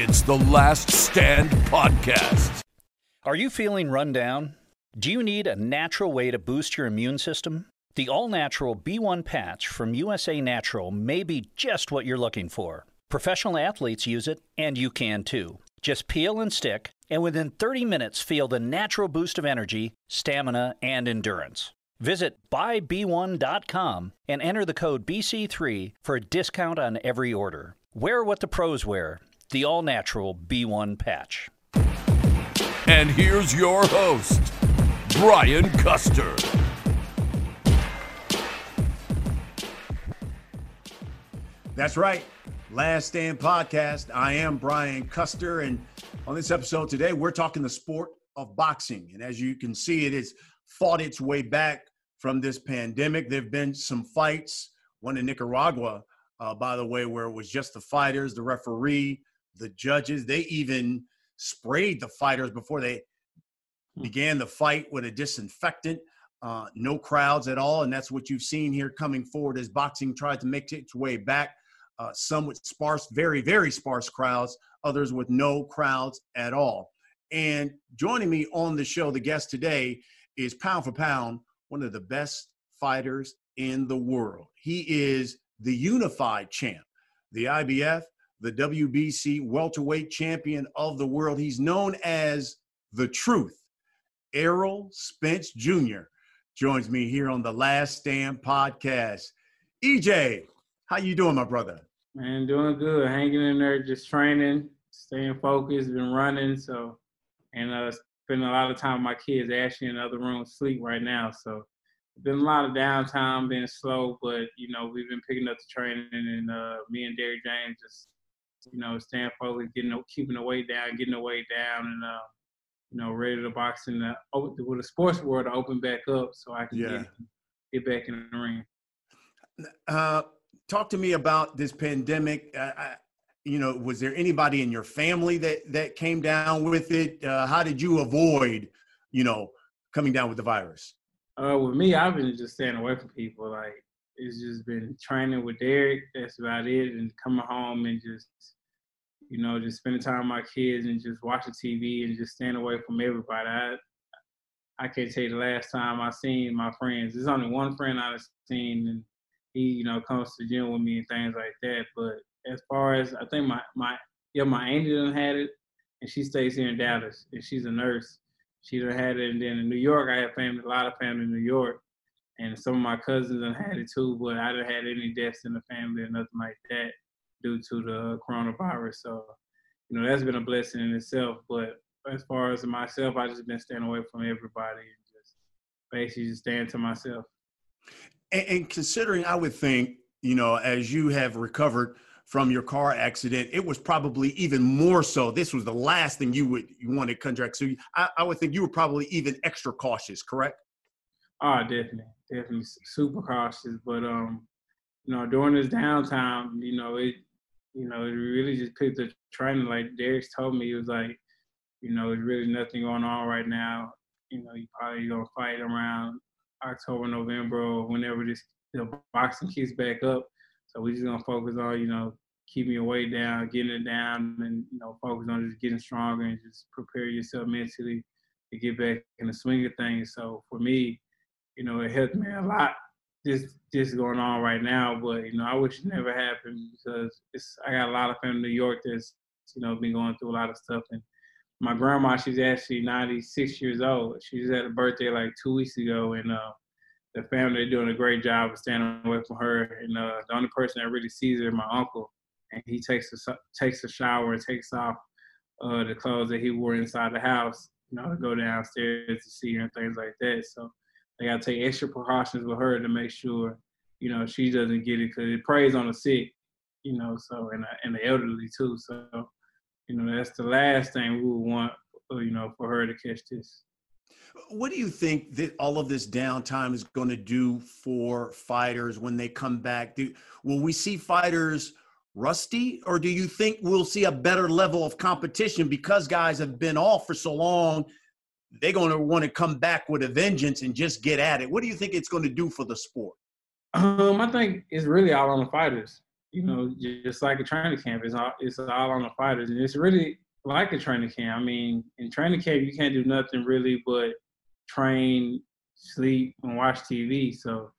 It's the Last Stand Podcast. Are you feeling run down? Do you need a natural way to boost your immune system? The all natural B1 patch from USA Natural may be just what you're looking for. Professional athletes use it, and you can too. Just peel and stick, and within 30 minutes, feel the natural boost of energy, stamina, and endurance. Visit buyb1.com and enter the code BC3 for a discount on every order. Wear what the pros wear the all natural B1 patch. And here's your host, Brian Custer. That's right. Last Stand Podcast. I am Brian Custer. And on this episode today, we're talking the sport of boxing. And as you can see, it has fought its way back from this pandemic. There have been some fights, one in Nicaragua, uh, by the way, where it was just the fighters, the referee, the judges. They even sprayed the fighters before they hmm. began the fight with a disinfectant. Uh, no crowds at all, and that's what you've seen here coming forward as boxing tried to make its way back. Uh, some with sparse, very, very sparse crowds, others with no crowds at all. And joining me on the show, the guest today is pound for pound one of the best fighters in the world. He is the unified champ, the IBF, the WBC welterweight champion of the world. He's known as the Truth. Errol Spence Jr. joins me here on the Last Stand podcast. EJ, how you doing, my brother? Man, doing good. Hanging in there, just training, staying focused, been running. So, and uh, spending a lot of time with my kids. Actually, in the other room, sleep right now. So, been a lot of downtime, being slow, but you know we've been picking up the training, and uh, me and Derrick James just you know, staying focused, getting keeping the weight down, getting the weight down, and uh, you know, ready to box in the with the sports world to open back up, so I can yeah. get, get back in the ring. Uh, talk to me about this pandemic. Uh, I, you know, was there anybody in your family that that came down with it? Uh, how did you avoid, you know, coming down with the virus? Uh, with me, I've been just staying away from people. Like it's just been training with Derrick. That's about it, and coming home and just you know, just spending time with my kids and just watching TV and just staying away from everybody. I I can't tell you the last time I seen my friends. There's only one friend I've seen, and he, you know, comes to gym with me and things like that. But as far as I think my my yeah, my done had it, and she stays here in Dallas, and she's a nurse. She done had it, and then in New York, I have family, a lot of family in New York, and some of my cousins done had it too. But I didn't had any deaths in the family or nothing like that due to the coronavirus. So, you know, that's been a blessing in itself. But as far as myself, I just been staying away from everybody and just basically just staying to myself. And, and considering, I would think, you know, as you have recovered from your car accident, it was probably even more so. This was the last thing you would you wanted to contract. So you, I, I would think you were probably even extra cautious, correct? Oh, definitely, definitely super cautious. But um, you know, during this downtime, you know, it you know, it really just picked the training. Like Derrick's told me, he was like, you know, there's really nothing going on right now. You know, you probably gonna fight around October, November, or whenever this the boxing kicks back up. So we just gonna focus on, you know, keeping your weight down, getting it down, and you know, focus on just getting stronger and just prepare yourself mentally to get back in the swing of things. So for me, you know, it helped me a lot this this going on right now. But you know, I wish it never happened because it's I got a lot of family in New York that's you know been going through a lot of stuff. And my grandma, she's actually 96 years old. She just had a birthday like two weeks ago, and uh, the family are doing a great job of standing away from her. And uh, the only person that really sees her is my uncle, and he takes a takes a shower and takes off uh, the clothes that he wore inside the house, you know, to go downstairs to see her and things like that. So they got to take extra precautions with her to make sure, you know, she doesn't get it because it preys on the sick, you know, so, and, and the elderly too. So, you know, that's the last thing we would want, uh, you know, for her to catch this. What do you think that all of this downtime is going to do for fighters when they come back? Do, will we see fighters rusty, or do you think we'll see a better level of competition because guys have been off for so long they're going to want to come back with a vengeance and just get at it. What do you think it's going to do for the sport? Um, I think it's really all on the fighters. you know, just like a training camp. It's all it's all on the fighters, and it's really like a training camp. I mean, in training camp, you can't do nothing really but train, sleep, and watch TV. So,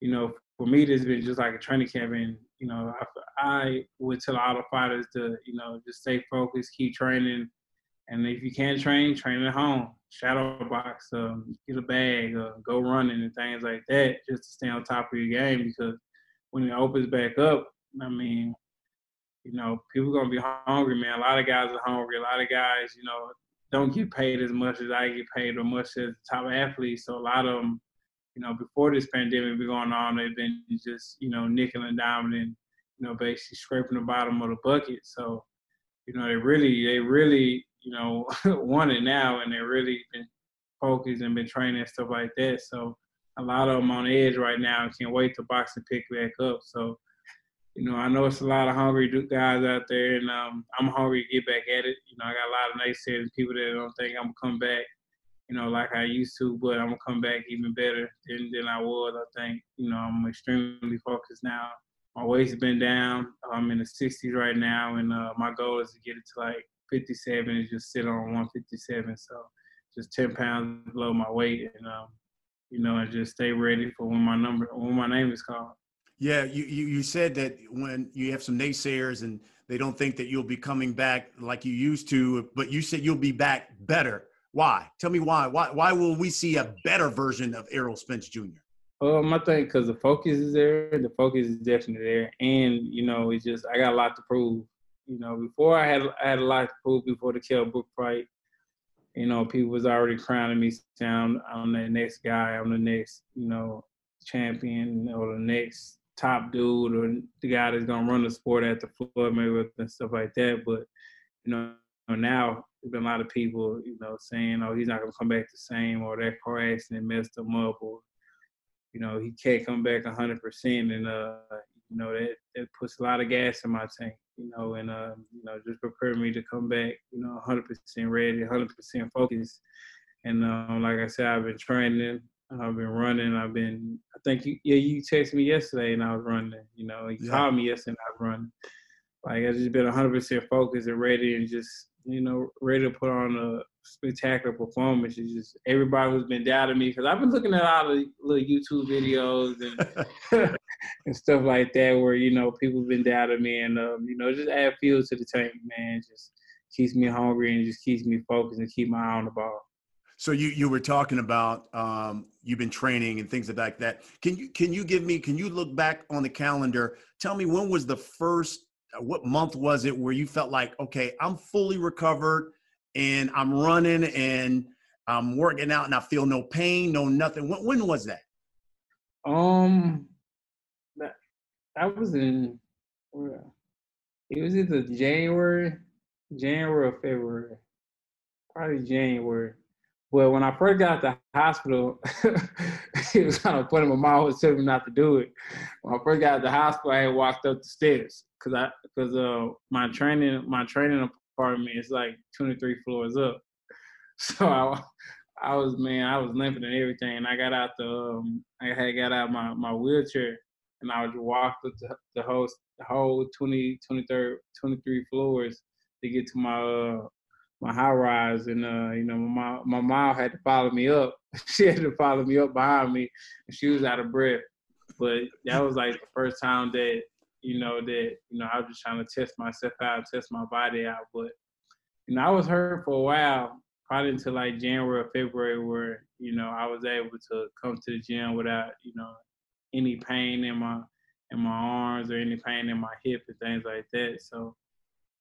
you know, for me, this has been just like a training camp, and you know, I, I would tell all the fighters to, you know, just stay focused, keep training, and if you can't train, train at home, shadow box, um, get a bag, uh, go running and things like that, just to stay on top of your game. Because when it opens back up, I mean, you know, people gonna be hungry, man. A lot of guys are hungry. A lot of guys, you know, don't get paid as much as I get paid or much as top athletes. So a lot of them, you know, before this pandemic be going on, they've been just, you know, nickel and diming and, you know, basically scraping the bottom of the bucket. So, you know, they really, they really, you know, want it now and they really been focused and been training and stuff like that. So a lot of them on edge right now and can't wait to box and pick back up. So, you know, I know it's a lot of hungry guys out there, and um, I'm hungry to get back at it. You know, I got a lot of naysayers, people that don't think I'm gonna come back, you know, like I used to, but I'm gonna come back even better than, than I was. I think, you know, I'm extremely focused now. My weight's been down. I'm in the 60s right now, and uh, my goal is to get it to like 57 and just sit on 157. So just 10 pounds below my weight, and um, you know, and just stay ready for when my number, when my name is called. Yeah, you, you, you said that when you have some naysayers and they don't think that you'll be coming back like you used to, but you said you'll be back better. Why? Tell me why. Why why will we see a better version of Errol Spence Jr.? Um, I think because the focus is there. The focus is definitely there, and you know, it's just I got a lot to prove. You know, before I had I had a lot to prove before the Kell Brook fight. You know, people was already crowning me saying I'm the next guy. I'm the next, you know, champion or the next top dude or the guy that's gonna run the sport at the Floyd Mayweather and stuff like that. But you know, now there's been a lot of people, you know, saying, "Oh, he's not gonna come back the same," or that car accident messed him up, or you know, he can't come back 100 percent, and uh, you know that that puts a lot of gas in my tank, you know, and uh, you know, just prepare me to come back, you know, 100 percent ready, 100 percent focused. And um, like I said, I've been training. I've been running. I've been. I think you. Yeah, you texted me yesterday, and I was running. You know, you yeah. called me yesterday, and I was running. Like I've just been 100 percent focused and ready, and just you know, ready to put on a spectacular performance. It's just everybody who's been doubting me because I've been looking at all the little YouTube videos and and stuff like that, where you know people have been doubting me, and um, you know, just add fuel to the tank, man. Just keeps me hungry and just keeps me focused and keep my eye on the ball. So you you were talking about um, you've been training and things like that. Can you can you give me can you look back on the calendar? Tell me when was the first what month was it where you felt like okay I'm fully recovered and I'm running and I'm working out and I feel no pain, no nothing. When, when was that? Um, that I was in. It was either January, January or February, probably January. Well, when I first got to the hospital, it was kind of funny. My mom was telling me not to do it. When I first got to the hospital, I had walked up the stairs because I because uh my training my training apartment is like 23 floors up. So I I was man, I was limping and everything. And I got out the um, I had got out my, my wheelchair and I was walked up the, the whole the whole 20 23 23 floors to get to my uh, my high rise, and uh, you know, my my mom had to follow me up. she had to follow me up behind me, and she was out of breath. But that was like the first time that you know that you know I was just trying to test myself out, test my body out. But you know, I was hurt for a while, probably until like January or February, where you know I was able to come to the gym without you know any pain in my in my arms or any pain in my hip and things like that. So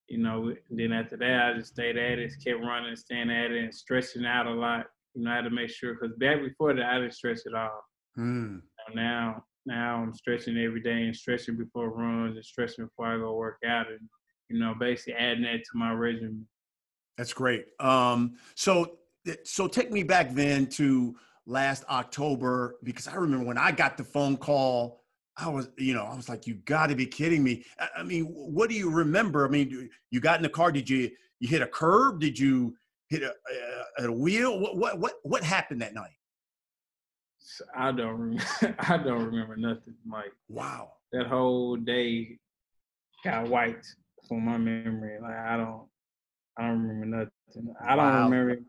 you know, then after that, I just stayed at it, kept running, staying at it, and stretching out a lot. You know, I had to make sure because back before that, I didn't stretch at all. Mm. now, now I'm stretching every day and stretching before runs and stretching before I go work out, and you know, basically adding that to my regimen. That's great. Um, so, so take me back then to last October because I remember when I got the phone call I was, you know, I was like, you got to be kidding me. I mean, what do you remember? I mean, you got in the car. Did you you hit a curb? Did you hit a, a, a wheel? What what what what happened that night? I don't remember. I don't remember nothing, Mike. Wow. That whole day, got wiped from my memory. Like I don't, I don't remember nothing. I don't wow. remember.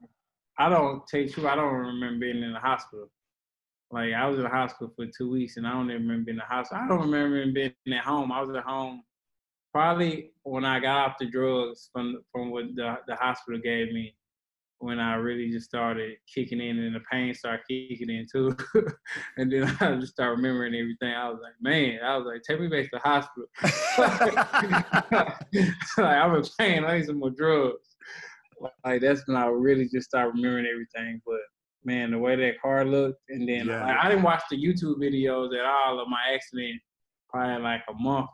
I don't take you. I don't remember being in the hospital. Like I was in the hospital for two weeks, and I don't even remember being in the hospital. I don't remember even being at home. I was at home probably when I got off the drugs from from what the the hospital gave me when I really just started kicking in and the pain started kicking in too. and then I just started remembering everything. I was like, man, I was like, take me back to the hospital. like I'm in pain, I need some more drugs. Like that's when I really just started remembering everything. But man, the way that car looked, and then yeah. like, I didn't watch the YouTube videos at all of my accident probably like a month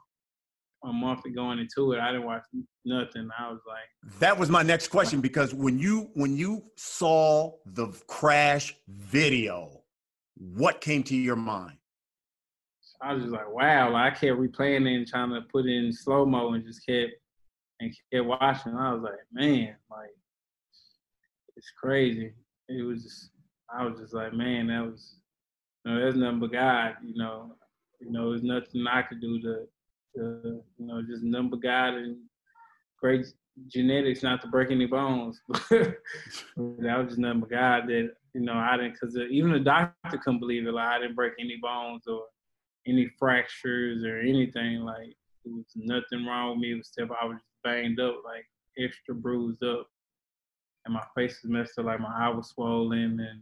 a month going into it. I didn't watch nothing. I was like, that was my next question because when you when you saw the crash video, what came to your mind? I was just like, wow! Like, I kept replaying it and trying to put in slow mo and just kept and kept watching. I was like, man, like it's crazy. It was just, I was just like, man, that was, you know, there's nothing but God. You know, you know, there's nothing I could do to to you know, just number God and great genetics not to break any bones. that was just nothing but God that, you know, I didn't, because even the doctor couldn't believe it. Like, I didn't break any bones or any fractures or anything. Like, it was nothing wrong with me. Except I was banged up, like extra bruised up. And my face was messed up, like my eye was swollen and,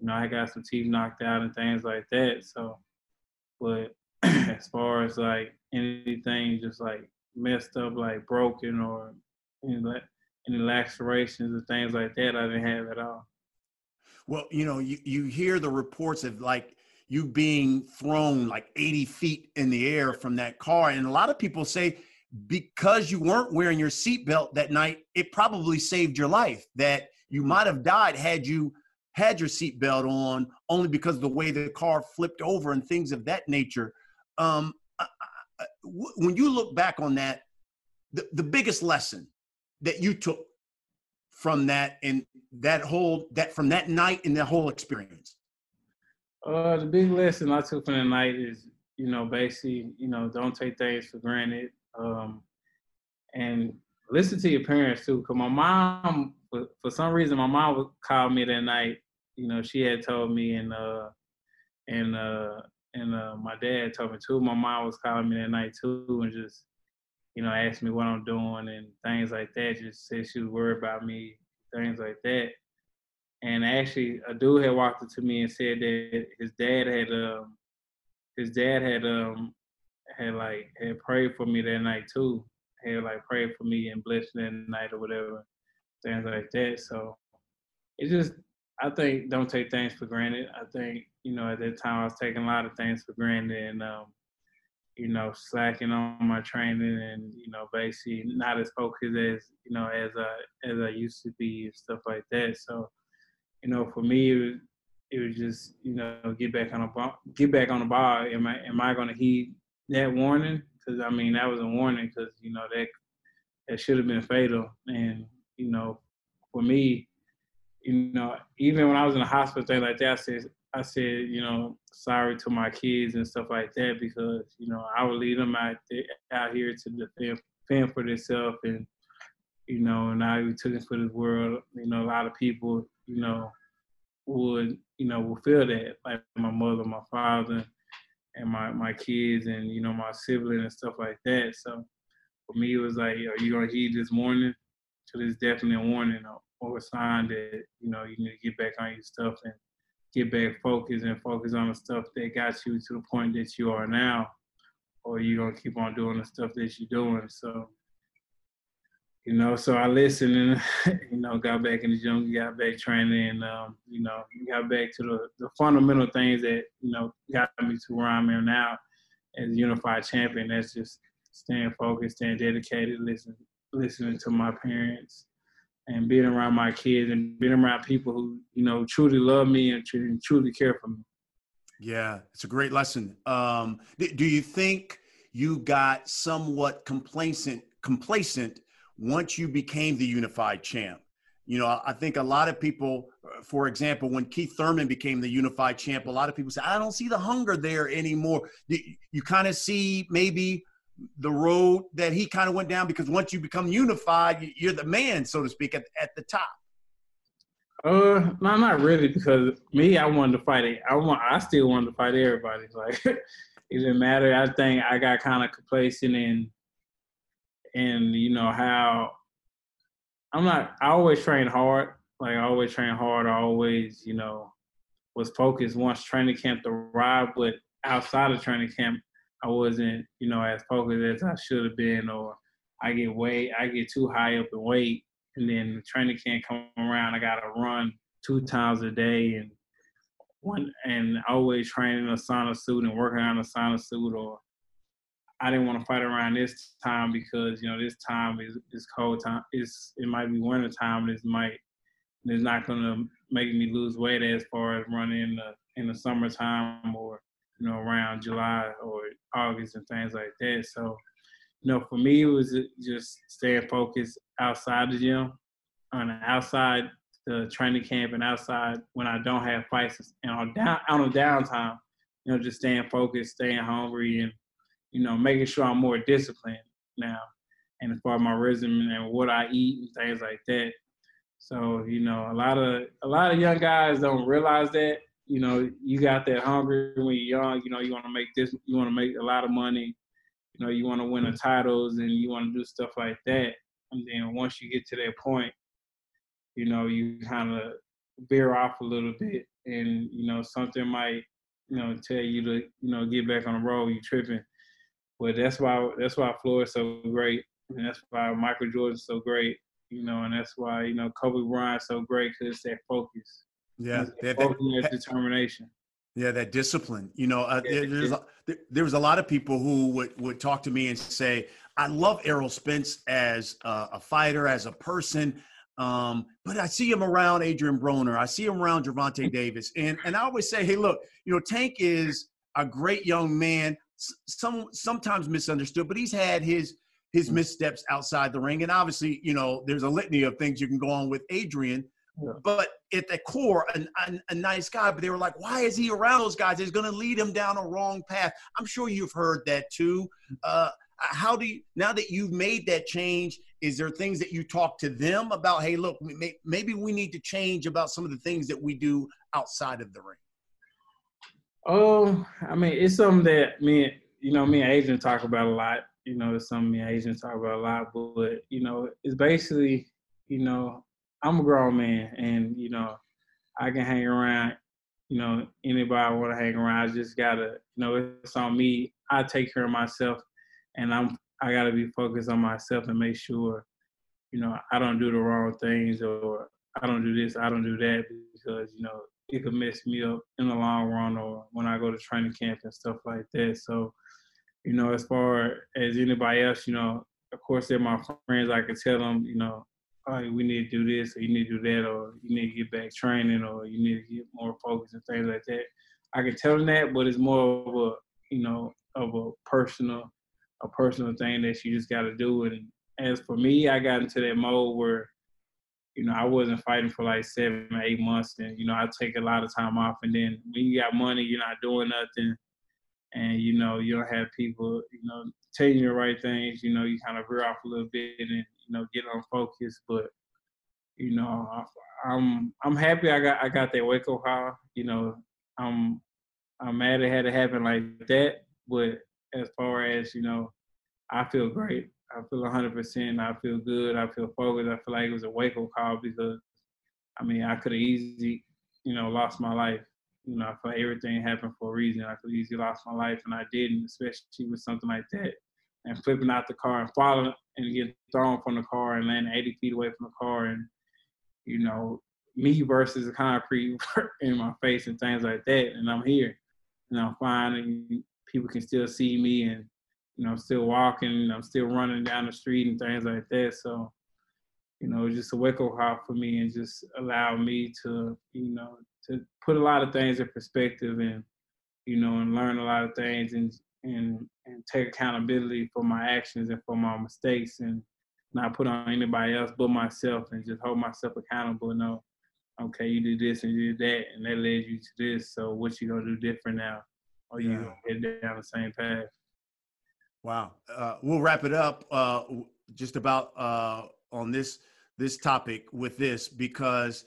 you know, I got some teeth knocked out and things like that. So, but as far as like anything just like messed up, like broken or any, any lacerations or things like that, I didn't have at all. Well, you know, you, you hear the reports of like you being thrown like 80 feet in the air from that car. And a lot of people say because you weren't wearing your seatbelt that night, it probably saved your life, that you might have died had you had your seatbelt on only because of the way the car flipped over and things of that nature. Um, when you look back on that, the, the biggest lesson that you took from that and that whole that from that night and that whole experience? Uh, the big lesson I took from the night is, you know, basically, you know, don't take things for granted, um, and listen to your parents too. Cause my mom, for, some reason, my mom would call me that night. You know, she had told me, and uh, and uh, and uh, my dad told me too. My mom was calling me that night too, and just you know asked me what I'm doing and things like that. Just said she was worried about me, things like that. And actually, a dude had walked up to me and said that his dad had um his dad had um had like had prayed for me that night too. Had like prayed for me and blessed me that night or whatever, things like that. So it just I think don't take things for granted. I think you know, at that time I was taking a lot of things for granted and, um, you know, slacking on my training and, you know, basically not as focused as, you know, as I, as I used to be and stuff like that. So, you know, for me, it was, it was just, you know, get back on the ball, get back on the ball. Am I, am I going to heed that warning? Cause I mean, that was a warning cause, you know, that, that should have been fatal. And, you know, for me, you know, even when I was in the hospital, thing like that, I said, I said, you know, sorry to my kids and stuff like that because, you know, I would lead them out there, out here to defend, defend for themselves and, you know, and I took it for this world. You know, a lot of people, you know, would, you know, will feel that, like my mother, my father, and my my kids, and you know, my sibling and stuff like that. So for me, it was like, are you gonna heed this warning? So there's definitely a warning uh, or a sign that you know you need to get back on your stuff and get back focused and focus on the stuff that got you to the point that you are now, or you're gonna keep on doing the stuff that you're doing. So, you know, so I listened and you know got back in the gym, got back training, and um, you know got back to the, the fundamental things that you know got me to where I'm at now as unified champion. That's just staying focused, staying dedicated, listening listening to my parents and being around my kids and being around people who you know truly love me and truly care for me. Yeah, it's a great lesson. Um, do you think you got somewhat complacent complacent once you became the unified champ? You know, I think a lot of people, for example, when Keith Thurman became the unified champ, a lot of people say, I don't see the hunger there anymore. You, you kind of see maybe the road that he kind of went down? Because once you become unified, you're the man, so to speak, at, at the top. Uh, no, not really. Because me, I wanted to fight it. I want. I still wanted to fight everybody. Like it didn't matter. I think I got kind of complacent in, and you know how. I'm not. I always train hard. Like I always train hard. I always, you know, was focused once training camp arrived. But outside of training camp, I wasn't, you know, as focused as I should have been, or I get weight, I get too high up in weight, and then the training can't come around. I got to run two times a day, and one, and always training a sauna suit and working on a sauna suit, or I didn't want to fight around this time because you know this time is is cold time. It's it might be winter time. This might it's not gonna make me lose weight as far as running in the in the summertime or you know, around July or August and things like that. So, you know, for me, it was just staying focused outside the gym, on the outside the training camp and outside when I don't have fights and on down on a downtime, you know, just staying focused, staying hungry, and you know, making sure I'm more disciplined now, and as far as my regimen and what I eat and things like that. So you know, a lot of a lot of young guys don't realize that, you know, you got that hunger when you're young. You know, you want to make this, you want to make a lot of money. You know, you want to win the titles and you want to do stuff like that. And then once you get to that point, you know, you kind of veer off a little bit, and you know, something might, you know, tell you to, you know, get back on the road. You tripping. But that's why that's why Floyd's so great, and that's why Michael Jordan's so great. You know, and that's why you know Kobe Bryant's so great because it's that focus. Yeah, that, that, determination. Yeah, that discipline. You know, uh, there, there's a, there was a lot of people who would would talk to me and say, "I love Errol Spence as a, a fighter, as a person." Um, but I see him around Adrian Broner. I see him around Gervonta Davis. And and I always say, hey, look, you know, Tank is a great young man, some sometimes misunderstood, but he's had his his missteps outside the ring. And obviously, you know, there's a litany of things you can go on with Adrian. Yeah. But at the core, a, a, a, nice guy. But they were like, why is he around those guys? It's going to lead him down a wrong path. I'm sure you've heard that too. Uh, how do you now that you've made that change? Is there things that you talk to them about? Hey, look, maybe we need to change about some of the things that we do outside of the ring. Oh, I mean, it's something that me, you know, me and Adrian talk about a lot. You know, it's something me and Adrian talk about a lot. But you know, it's basically, you know, I'm a grown man, and you know, I can hang around. You know, anybody want to hang around. I just gotta, you know, it's on me. I take care of myself, and I'm I gotta be focused on myself and make sure, you know, I don't do the wrong things or I don't do this, I don't do that because you know it could mess me up in the long run or when I go to training camp and stuff like that. So, you know, as far as anybody else, you know, of course they're my friends. I can tell them, you know, oh, we need to do this, or you need to do that, or you need to get back training, or you need to get more focused and things like that. I can tell them that, but it's more of a, you know, of a personal, a personal thing that you just got to do. And as for me, I got into that mode where, you know, I wasn't fighting for like seven or eight months, and you know, I take a lot of time off. And then when you got money, you're not doing nothing, and you know, you don't have people, you know, telling you the right things. You know, you kind of veer off a little bit, and you know, get on focus. But you know, I'm I'm happy I got I got that wake up call. You know, I'm I'm mad it had to happen like that. But as far as you know, I feel great. I feel 100%. I feel good. I feel focused. I feel like it was a wake up call because, I mean, I could have easily, you know, lost my life. You know, I feel like everything happened for a reason. I could easily lost my life, and I didn't, especially with something like that and flipping out the car and falling and getting thrown from the car and landing 80 feet away from the car and you know me versus the concrete in my face and things like that and i'm here and i'm fine and people can still see me and you know still walking and i'm still running down the street and things like that so you know just a wake up call for me and just allow me to you know to put a lot of things in perspective and you know and learn a lot of things and and and take accountability for my actions and for my mistakes and not put on anybody else but myself and just hold myself accountable. and Know, okay, you did this and you did that, and that led you to this. So what you gonna do different now? Or you yeah. gonna get down the same path? Wow. Uh, we'll wrap it up uh, just about uh, on this this topic with this because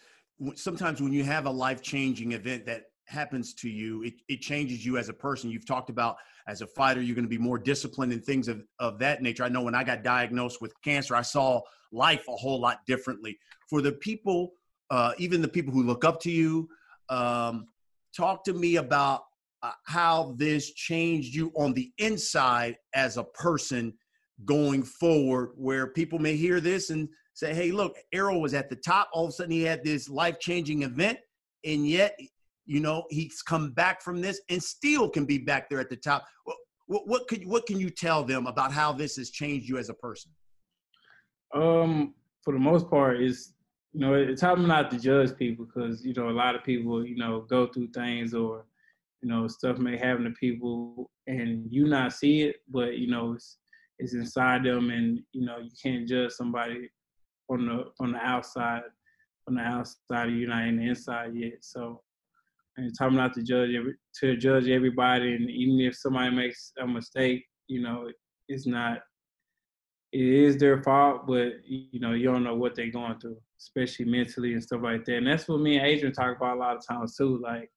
sometimes when you have a life changing event that happens to you, it, it changes you as a person. You've talked about as a fighter, you're going to be more disciplined and things of, of that nature. I know when I got diagnosed with cancer, I saw life a whole lot differently. For the people, uh, even the people who look up to you, um, talk to me about uh, how this changed you on the inside as a person going forward, where people may hear this and say, hey, look, Errol was at the top. All of a sudden, he had this life changing event, and yet, you know, he's come back from this and still can be back there at the top. What, what, could, what can you tell them about how this has changed you as a person? Um, for the most part, is you know, it's hard not to judge people because you know a lot of people, you know, go through things or you know stuff may happen to people and you not see it, but you know it's it's inside them, and you know you can't judge somebody on the on the outside on the outside of you not in the inside yet. So and it's time not to judge every, to judge everybody, and even if somebody makes a mistake, you know, it's not it is their fault, but you know, you don't know what they're going through, especially mentally and stuff like that. And that's what me and Adrian talk about a lot of times too. Like,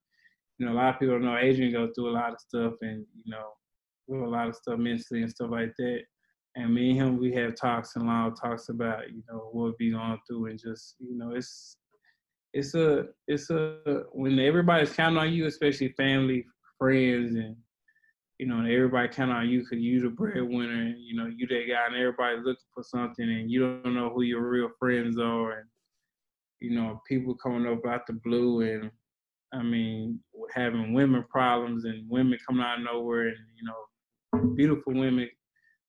you know, a lot of people know Adrian go through a lot of stuff and, you know, a lot of stuff mentally and stuff like that. And me and him, we have talks and long talks about, you know, what we going through and just, you know, it's it's a it's a when everybody's counting on you, especially family, friends, and you know, everybody count on you because you the breadwinner, and you know, you that guy, and everybody's looking for something, and you don't know who your real friends are, and you know, people coming up out the blue, and I mean, having women problems and women coming out of nowhere, and you know, beautiful women,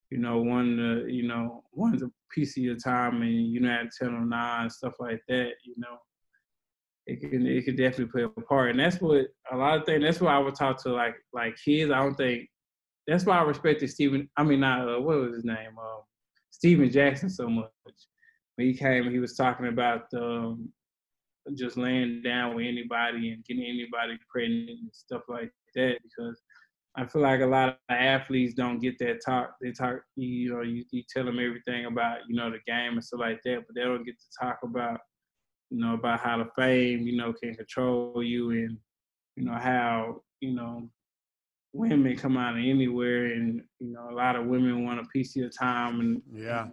you know, one, uh, you know, one's a piece of your time, and you know them nah and stuff like that, you know it can it can definitely play a part. And that's what a lot of things. That's why I would talk to like like kids. I don't think that's why I respected Stephen. I mean, not uh, what was his name? Um, Stephen Jackson so much. When he came, he was talking about um, just laying down with anybody and getting anybody pregnant and stuff like that. Because I feel like a lot of athletes don't get that talk. They talk, you know, you, you tell them everything about you know the game and stuff like that, but they don't get to talk about you know, about how the fame, you know, can control you and, you know, how, you know, women come out of anywhere and, you know, a lot of women want a piece of your time and yeah.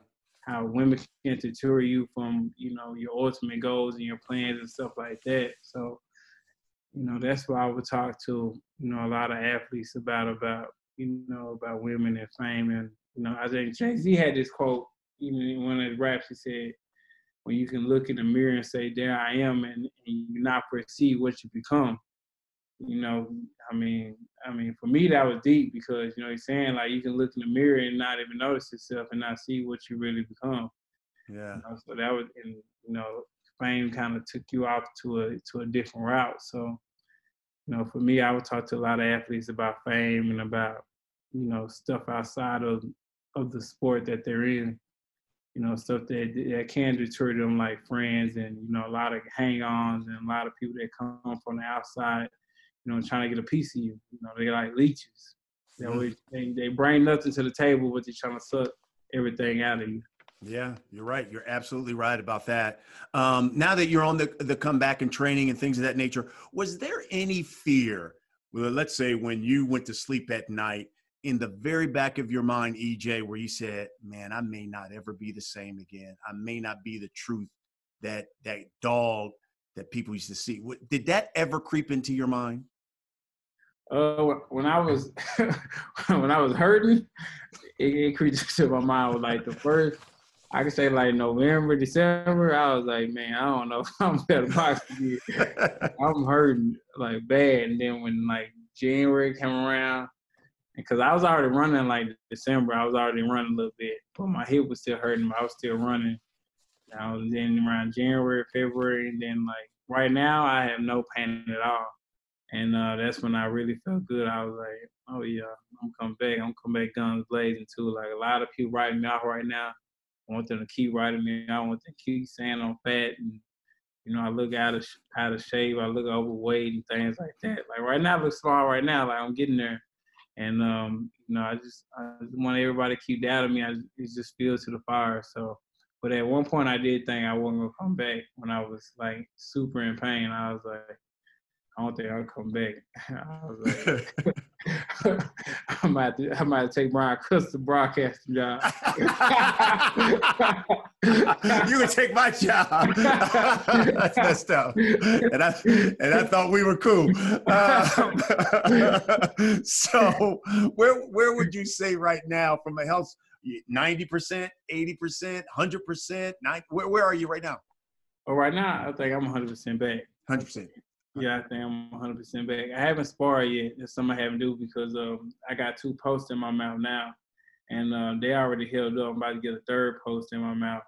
How women can deter you from, you know, your ultimate goals and your plans and stuff like that. So, you know, that's why I would talk to, you know, a lot of athletes about about, you know, about women and fame and, you know, I think Jay Z had this quote, even in one of his raps, he said, when you can look in the mirror and say, "There I am," and, and you not perceive what you become. You know, I mean, I mean, for me that was deep because you know he's saying like you can look in the mirror and not even notice yourself and not see what you really become. Yeah. You know, so that was, and you know, fame kind of took you off to a to a different route. So, you know, for me, I would talk to a lot of athletes about fame and about you know stuff outside of of the sport that they're in you know, stuff that that can deter them, like friends and you know, a lot of hang-ons and a lot of people that come from the outside, you know, trying to get a piece of you. You know, they like leeches. They mm-hmm. always they, they bring nothing to the table, but they're trying to suck everything out of you. Yeah, you're right. You're absolutely right about that. Um, now that you're on the the comeback and training and things of that nature, was there any fear? Well, let's say when you went to sleep at night in the very back of your mind, EJ, where you said, "Man, I may not ever be the same again. I may not be the truth that that dog that people used to see." Did that ever creep into your mind? Uh, when I was when I was hurting, it, it creeped into my mind. Was Like the first, I could say like November, December. I was like, man, I don't know if I'm better box. I'm hurting like bad. And then when like January came around, because I was already running like December. I was already running a little bit, but my hip was still hurting. But I was still running. I was in around January, February, and then like right now I have no pain at all. And uh, that's when I really felt good. I was like, oh yeah, I'm coming back. I'm coming back guns blazing too. Like a lot of people writing me out right now. I want them to keep writing me. I want them to keep saying I'm fat and you know I look out of out of shape. I look overweight and things like that. Like right now I look small right now. Like I'm getting there. And um, you know, I just I just want everybody to keep doubting me. I just feels to the fire. So, but at one point I did think I wasn't gonna come back when I was like super in pain. I was like, I don't think I'll come back. I like, I might, to, I might take Brian Custer broadcasting job. you would take my job. That's messed up. And I and I thought we were cool. Uh, so where where would you say right now from a health 90%, 80%, 100%? nine, Where, where are you right now? Well, right now, I think I'm 100% back. 100%. Yeah, I think I'm 100 percent back. I haven't sparred yet. That's something I haven't do because um, I got two posts in my mouth now, and uh, they already held up. I'm about to get a third post in my mouth,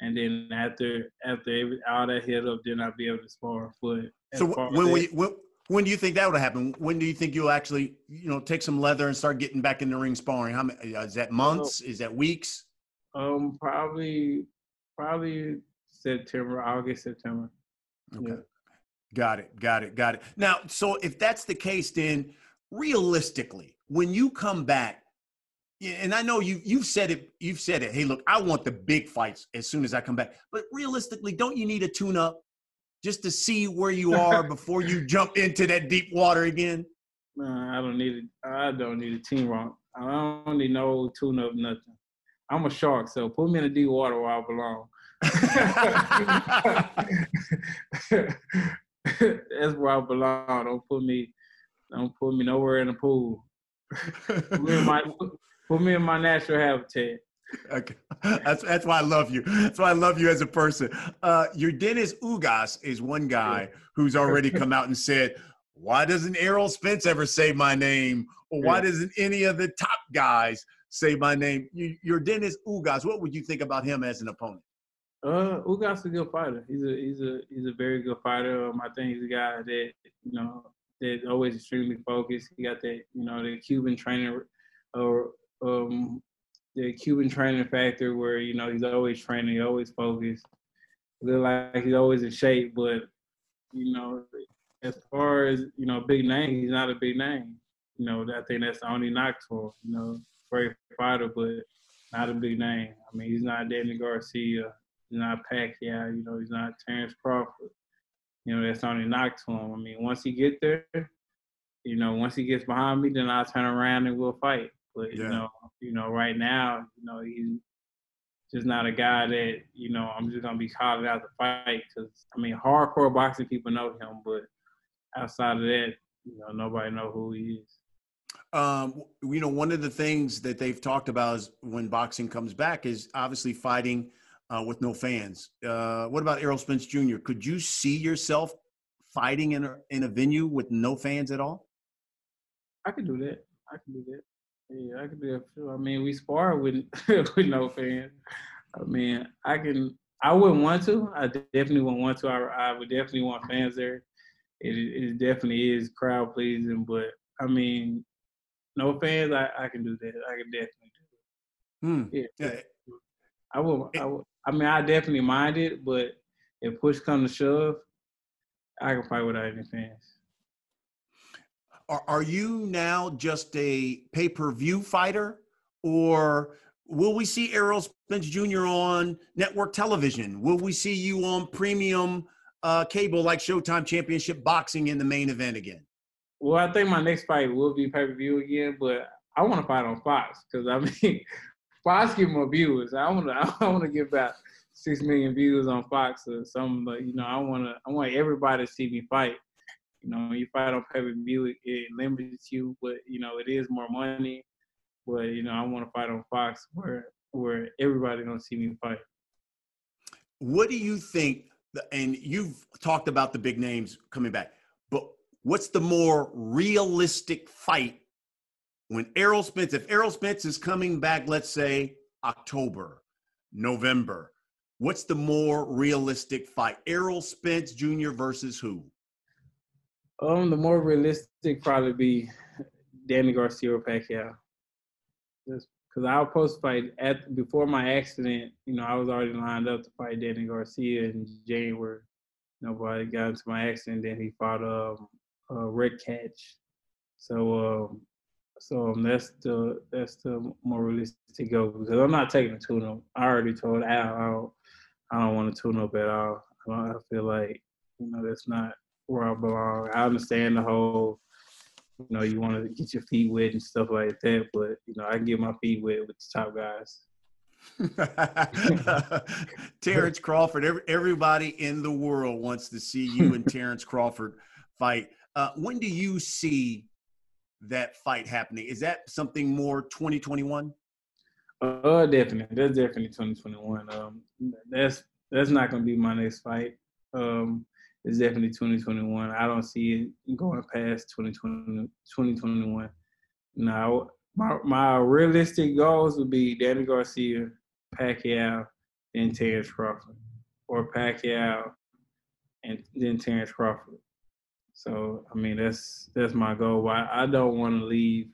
and then after after every, all that held up, then I'll be able to spar. But so when we when, when do you think that would happen? When do you think you'll actually you know take some leather and start getting back in the ring sparring? How many, is that months? Is that weeks? Um, probably probably September, August, September. Okay. Yeah. Got it. Got it. Got it. Now, so if that's the case, then realistically, when you come back, and I know you you've said it, you've said it. Hey, look, I want the big fights as soon as I come back. But realistically, don't you need a tune up just to see where you are before you jump into that deep water again? Nah, I don't need it. I don't need a team wrong. I don't need no tune up, nothing. I'm a shark, so put me in the deep water where I belong. That's where I belong. Don't put me, don't put me nowhere in the pool. put, me in my, put me in my natural habitat. Okay, that's that's why I love you. That's why I love you as a person. Uh, Yordenis Ugas is one guy who's already come out and said, "Why doesn't Errol Spence ever say my name, or why doesn't any of the top guys say my name?" Yordenis Ugas, what would you think about him as an opponent? Uh, Ugas a good fighter. He's a he's a he's a very good fighter. Um, I think he's a guy that you know that's always extremely focused. He got that you know the Cuban training or um the Cuban training factor where you know he's always training, always focused. Look like he's always in shape, but you know as far as you know big name, he's not a big name. You know I think that's the only knock to him. You know great fighter, but not a big name. I mean he's not Danny Garcia He's not Pacquiao. You know, he's not Terrence Crawford. You know, that's only knock to him. I mean, once he get there, you know, once he gets behind me, then I'll turn around and we'll fight. But yeah. you know, you know, right now, you know, he's just not a guy that you know I'm just gonna be calling out to fight because I mean, hardcore boxing people know him, but outside of that, you know, nobody know who he is. Um, you know, one of the things that they've talked about is when boxing comes back is obviously fighting uh, with no fans. Uh, what about Errol Spence Jr.? Could you see yourself fighting in a in a venue with no fans at all? I could do that. I can do that. Yeah, I could do that. Sure. I mean, we spar with with no fans. I mean, I can. I wouldn't want to. I definitely wouldn't want to. I, I would definitely want fans there. It, it definitely is crowd pleasing, but I mean, no fans. I, I can do that. I can definitely do it. Hmm. Yeah. yeah. I will. I will. I mean, I definitely mind it, but if push comes to shove, I can fight without any fans. Are, are you now just a pay per view fighter, or will we see Errol Spence Jr. on network television? Will we see you on premium uh, cable like Showtime Championship Boxing in the main event again? Well, I think my next fight will be pay per view again, but I want to fight on Fox because I mean, Fox give more viewers. I want to I want to get about six million views on Fox or something. But you know, I want to I want everybody to see me fight. You know, you fight on pay per view, it, it limits you, but you know, it is more money. But you know, I want to fight on Fox where where everybody gonna see me fight. What do you think? And you've talked about the big names coming back, but what's the more realistic fight when Errol Spence, if Errol Spence is coming back, let's say October, November, what's the more realistic fight? Errol Spence Jr. versus who? Um, the more realistic probably be Danny Garcia or Pacquiao. Just because I was to fight at before my accident. You know, I was already lined up to fight Danny Garcia in January. Nobody got into my accident. Then he fought um, uh, Redkach. So um, so um, that's the that's the more realistic goal because I'm not taking a tune up. I already told Al I don't I don't want to tune up at all. I, I feel like you know that's not where I belong. I understand the whole you know you want to get your feet wet and stuff like that, but you know I can get my feet wet with the top guys. Terrence Crawford. Every, everybody in the world wants to see you and Terrence Crawford fight. Uh, when do you see that fight happening? Is that something more 2021? Uh, definitely. That's definitely 2021. Um, that's that's not gonna be my next fight. Um, it's definitely 2021. I don't see it going past 2020, 2021. Now, my my realistic goals would be Danny Garcia, Pacquiao, then Terrence Crawford, or Pacquiao, and then Terrence Crawford. So I mean that's that's my goal. I, I don't want to leave,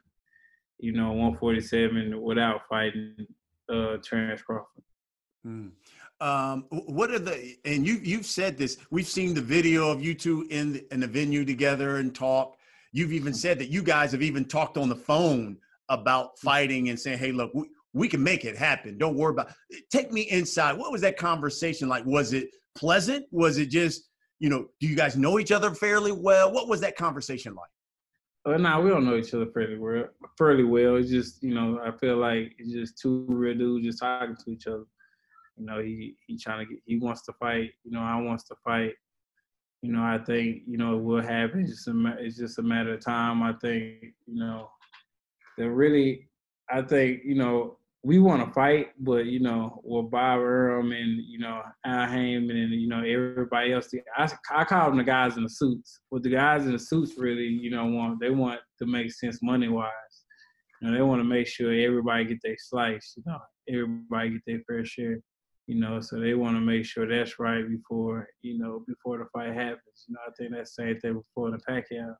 you know, 147 without fighting uh Terrence Crawford. Mm. Um, what are the and you you've said this. We've seen the video of you two in the, in the venue together and talk. You've even said that you guys have even talked on the phone about fighting and saying, "Hey, look, we, we can make it happen. Don't worry about." Take me inside. What was that conversation like? Was it pleasant? Was it just you know, do you guys know each other fairly well? What was that conversation like? Uh, nah, we don't know each other fairly well. Fairly well. It's just, you know, I feel like it's just two real dudes just talking to each other. You know, he he trying to get, he wants to fight. You know, I wants to fight. You know, I think you know it will happen. It's just a it's just a matter of time. I think you know, that really, I think you know we want to fight, but you know, with Bob Arum and you know Al Haymon and you know everybody else, I, I call them the guys in the suits. But the guys in the suits really, you know, want they want to make sense money wise. You know, they want to make sure everybody get their slice. You know, everybody get their fair share. You know, so they want to make sure that's right before you know before the fight happens. You know, I think that's the same thing before the Pacquiao.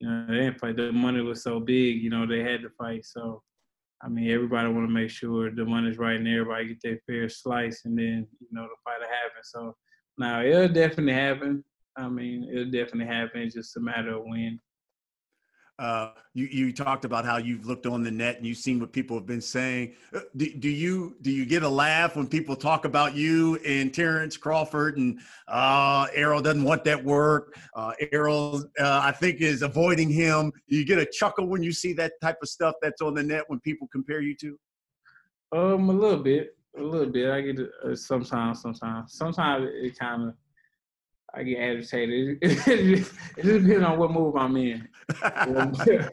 You know, they didn't fight. The money was so big. You know, they had to fight. So I mean, everybody want to make sure the money's right and everybody get their fair slice, and then you know the fight will happen. So now it'll definitely happen. I mean, it'll definitely happen. It's just a matter of when. Uh, you you talked about how you've looked on the net and you've seen what people have been saying. Uh, do, do you do you get a laugh when people talk about you and Terrence Crawford and uh, Errol doesn't want that work? Uh, Errol, uh, I think, is avoiding him. Do you get a chuckle when you see that type of stuff that's on the net when people compare you to? Um, a little bit, a little bit. I get it uh, sometimes, sometimes. Sometimes it kind of I get agitated. it just depends on what move I'm in.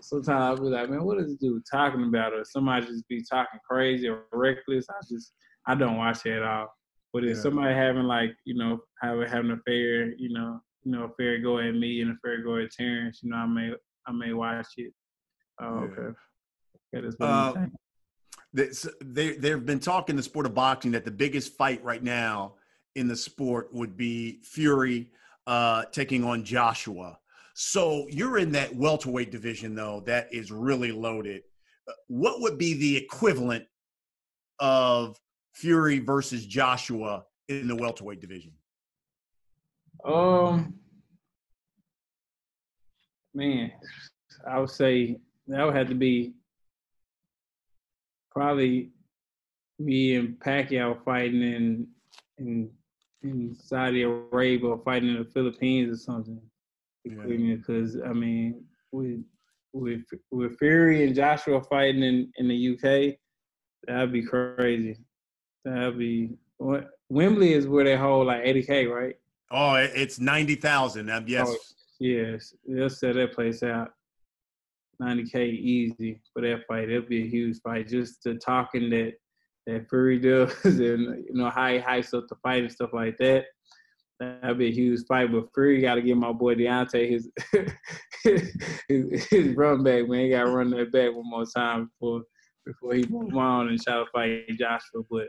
Sometimes I'll be like, man, what is this dude talking about? Or somebody just be talking crazy or reckless. I just I don't watch it at all. But if yeah. somebody having like, you know, having having a fair, you know, you know, a fair go at me and a fair go at Terrence, you know, I may I may watch it. Oh, yeah. okay. Okay, that's what uh, they they've been talking the sport of boxing that the biggest fight right now in the sport would be Fury uh, taking on Joshua. So you're in that welterweight division, though, that is really loaded. Uh, what would be the equivalent of Fury versus Joshua in the welterweight division? Um, man, I would say that would have to be probably me and Pacquiao fighting in in in Saudi Arabia or fighting in the Philippines or something. Yeah. Because I mean, with with with Fury and Joshua fighting in in the UK, that'd be crazy. That'd be what Wembley is where they hold like 80k, right? Oh, it's ninety thousand. Um, yes. Oh, yes, they'll set that place out. 90k easy for that fight. It'll be a huge fight. Just the talking that that Fury does and you know how he hypes up the fight and stuff like that. That'd be a huge fight, but Fury got to give my boy Deontay his his, run back, man. He got to run that back one more time before before he move on and try to fight Joshua. But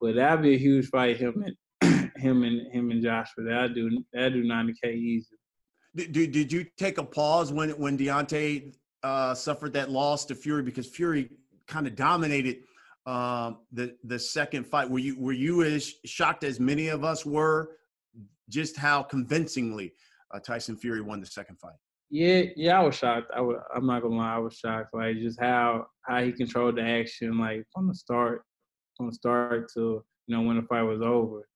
but that'd be a huge fight, him and him and him and Joshua. That do that do ninety k easy. Did, did you take a pause when when Deontay uh, suffered that loss to Fury because Fury kind of dominated um, the the second fight. Were you were you as shocked as many of us were, just how convincingly uh, Tyson Fury won the second fight? Yeah, yeah, I was shocked. I was, I'm not gonna lie, I was shocked. Like just how how he controlled the action, like from the start, from the start to you know when the fight was over.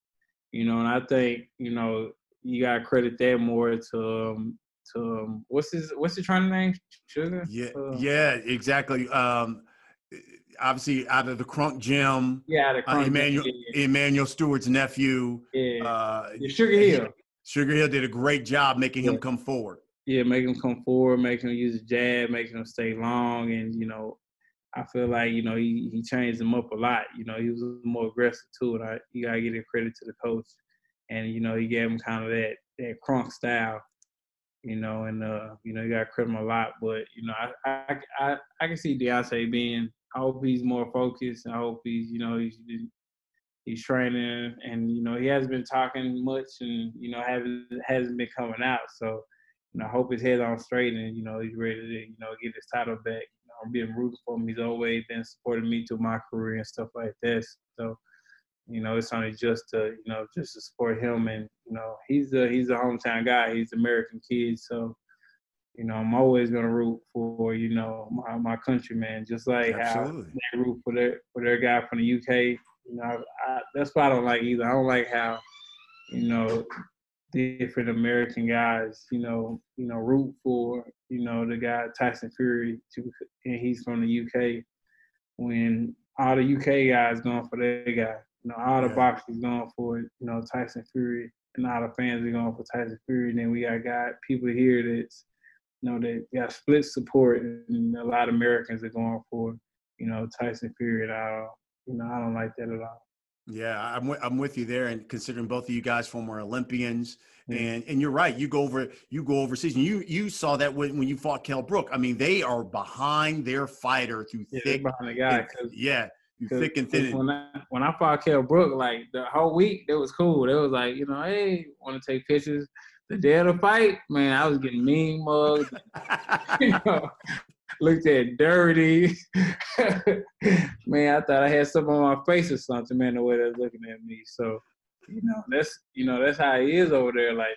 You know, and I think you know you got to credit that more to um, to um, what's his what's his trying name? Sugar. Yeah, uh, yeah, exactly. Um, obviously out of the Kronk Gym. Yeah, the uh, Emanuel yeah. Emanuel Steward's nephew. Yeah, uh, Sugar Hill. Sugar Hill did a great job making yeah. him come forward. Yeah, making him come forward, making him use a jab, making him stay long, and you know, I feel like you know he he changed him up a lot. You know, he was more aggressive too, and I you gotta give credit to the coach, and you know he gave him kind of that that Kronk style. You know, and uh, you know you gotta credit him a lot, but you know I I I, I can see Deontay being. I hope he's more focused. I hope he's you know he's he's training, and you know he hasn't been talking much, and you know haven't hasn't been coming out. So, you know, I hope his head on straight, and you know he's ready to you know get his title back. You know, I'm being rooting for him. He's always been supporting me through my career and stuff like this. So, you know, it's only just to you know just to support him, and you know he's a he's a hometown guy. He's American kid, so you know, I'm always gonna root for you know my my countryman, just like Absolutely. how they root for their for their guy from the UK. You know, I, that's why I don't like either. I don't like how, you know, different American guys, you know, you know, root for, you know, the guy Tyson Fury, to, and he's from the UK. When all the UK guys going for their guy, you know, all the yeah. boxers going for, you know, Tyson Fury, and all the fans are going for Tyson Fury. And then we got got people here that's, you know, that got split support, and a lot of Americans are going for, you know, Tyson Fury. I, you know, I don't like that at all. Yeah, I'm w- I'm with you there, and considering both of you guys former Olympians, mm-hmm. and and you're right, you go over you go overseas, and you you saw that when, when you fought Kell Brook. I mean, they are behind their fighter through yeah, thick, behind the guy. And, yeah, thick and thin. When I when I fought Kell Brook, like the whole week, it was cool. It was like you know, hey, want to take pictures. The day of the fight, man, I was getting mean mugs. you know, looked at dirty. man, I thought I had something on my face or something, man, the way they're looking at me. So, you know, that's you know, that's how he is over there. Like